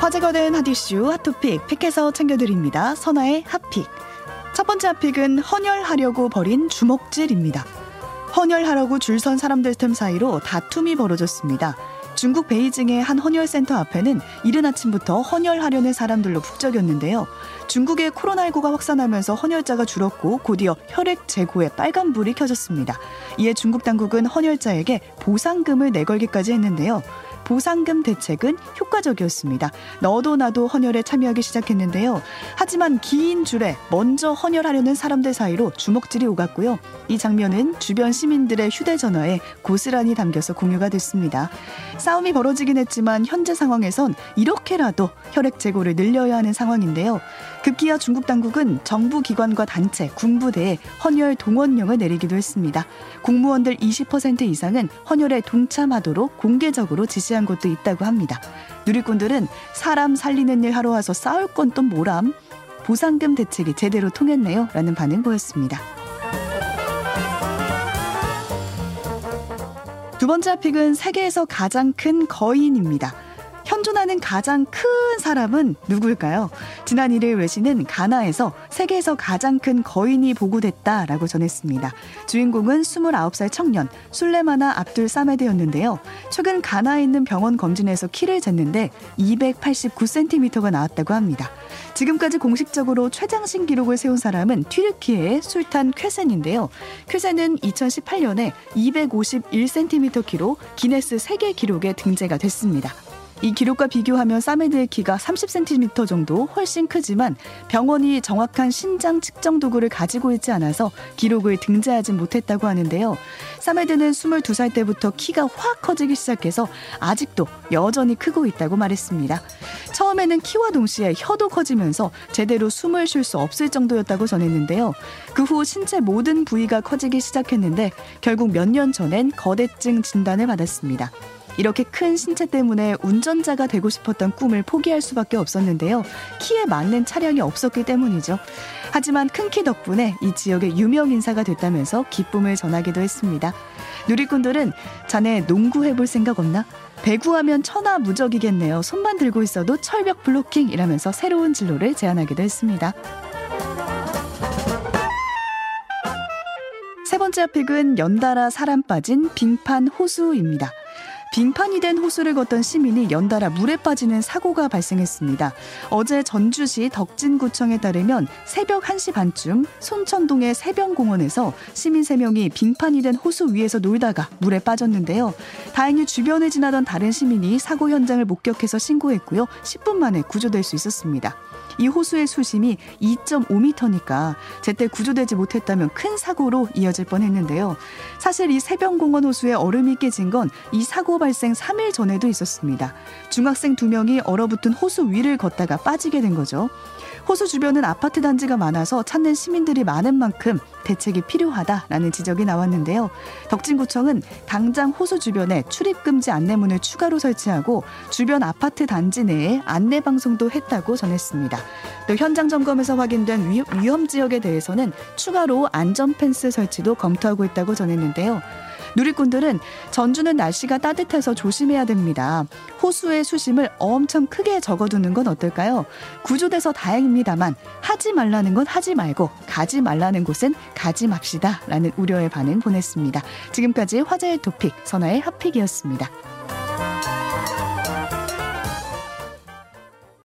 화제가 된 핫이슈 핫토픽 픽해서 챙겨드립니다. 선아의 핫픽. 첫 번째 핫픽은 헌혈하려고 벌인 주먹질입니다. 헌혈하려고 줄 선 사람들 틈 사이로 다툼이 벌어졌습니다. 중국 베이징의 한 헌혈센터 앞에는 이른 아침부터 헌혈하려는 사람들로 북적였는데요. 중국의 코로나19가 확산하면서 헌혈자가 줄었고 곧이어 혈액 재고에 빨간불이 켜졌습니다. 이에 중국 당국은 헌혈자에게 보상금을 내걸기까지 했는데요. 보상금 대책은 효과적이었습니다. 너도 나도 헌혈에 참여하기 시작했는데요. 하지만 긴 줄에 먼저 헌혈하려는 사람들 사이로 주먹질이 오갔고요. 이 장면은 주변 시민들의 휴대전화에 고스란히 담겨서 공유가 됐습니다. 싸움이 벌어지긴 했지만 현재 상황에선 이렇게라도 혈액 재고를 늘려야 하는 상황인데요. 급기야 중국 당국은 정부 기관과 단체, 군부대에 헌혈 동원령을 내리기도 했습니다. 공무원들 20% 이상은 헌혈에 동참하도록 공개적으로 지시한 곳도 있다고 합니다. 누리꾼들은 사람 살리는 일 하러 와서 싸울 건 또 뭐람? 보상금 대책이 제대로 통했네요. 라는 반응 보였습니다. 두 번째 픽은 세계에서 가장 큰 거인입니다. 현존하는 가장 큰 사람은 누구일까요? 지난 1일 외신은 가나에서 세계에서 가장 큰 거인이 보고됐다라고 전했습니다. 주인공은 29살 청년 술레마나 압둘 사메드였는데요. 최근 가나에 있는 병원 검진에서 키를 쟀는데 289cm가 나왔다고 합니다. 지금까지 공식적으로 최장신 기록을 세운 사람은 튀르키예의 술탄 쾌센인데요. 쾌센은 2018년에 251cm 키로 기네스 세계 기록에 등재가 됐습니다. 이 기록과 비교하면 사메드의 키가 30cm 정도 훨씬 크지만 병원이 정확한 신장 측정 도구를 가지고 있지 않아서 기록을 등재하지 못했다고 하는데요. 사메드는 22살 때부터 키가 확 커지기 시작해서 아직도 여전히 크고 있다고 말했습니다. 처음에는 키와 동시에 혀도 커지면서 제대로 숨을 쉴 수 없을 정도였다고 전했는데요. 그 후 신체 모든 부위가 커지기 시작했는데 결국 몇 년 전엔 거대증 진단을 받았습니다. 이렇게 큰 신체 때문에 운전자가 되고 싶었던 꿈을 포기할 수밖에 없었는데요. 키에 맞는 차량이 없었기 때문이죠. 하지만 큰 키 덕분에 이 지역의 유명 인사가 됐다면서 기쁨을 전하기도 했습니다. 누리꾼들은 자네 농구 해볼 생각 없나? 배구하면 천하무적이겠네요. 손만 들고 있어도 철벽 블로킹 이라면서 새로운 진로를 제안하기도 했습니다. 세 번째 픽은 연달아 사람 빠진 빙판 호수입니다. 빙판이 된 호수를 걷던 시민이 연달아 물에 빠지는 사고가 발생했습니다. 어제 전주시 덕진구청에 따르면 새벽 1시 반쯤 손천동의 새병공원에서 시민 3명이 빙판이 된 호수 위에서 놀다가 물에 빠졌는데요. 다행히 주변을 지나던 다른 시민이 사고 현장을 목격해서 신고했고요. 10분 만에 구조될 수 있었습니다. 이 호수의 수심이 2.5m니까 제때 구조되지 못했다면 큰 사고로 이어질 뻔했는데요. 사실 이 새병공원 호수에 얼음이 깨진 건 이 사고 발생 3일 전에도 있었습니다. 중학생 두 명이 얼어붙은 호수 위를 걷다가 빠지게 된 거죠. 호수 주변은 아파트 단지가 많아서 찾는 시민들이 많은 만큼 대책이 필요하다라는 지적이 나왔는데요. 덕진구청은 당장 호수 주변에 출입금지 안내문을 추가로 설치하고 주변 아파트 단지 내에 안내 방송도 했다고 전했습니다. 또 현장 점검에서 확인된 위험 지역에 대해서는 추가로 안전 펜스 설치도 검토하고 있다고 전했는데요. 누리꾼들은 전주는 날씨가 따뜻해서 조심해야 됩니다. 호수의 수심을 엄청 크게 적어두는 건 어떨까요? 구조돼서 다행입니다만 하지 말라는 건 하지 말고 가지 말라는 곳은 가지 맙시다 라는 우려의 반응 보냈습니다. 지금까지 화제의 토픽 선아의 핫픽이었습니다.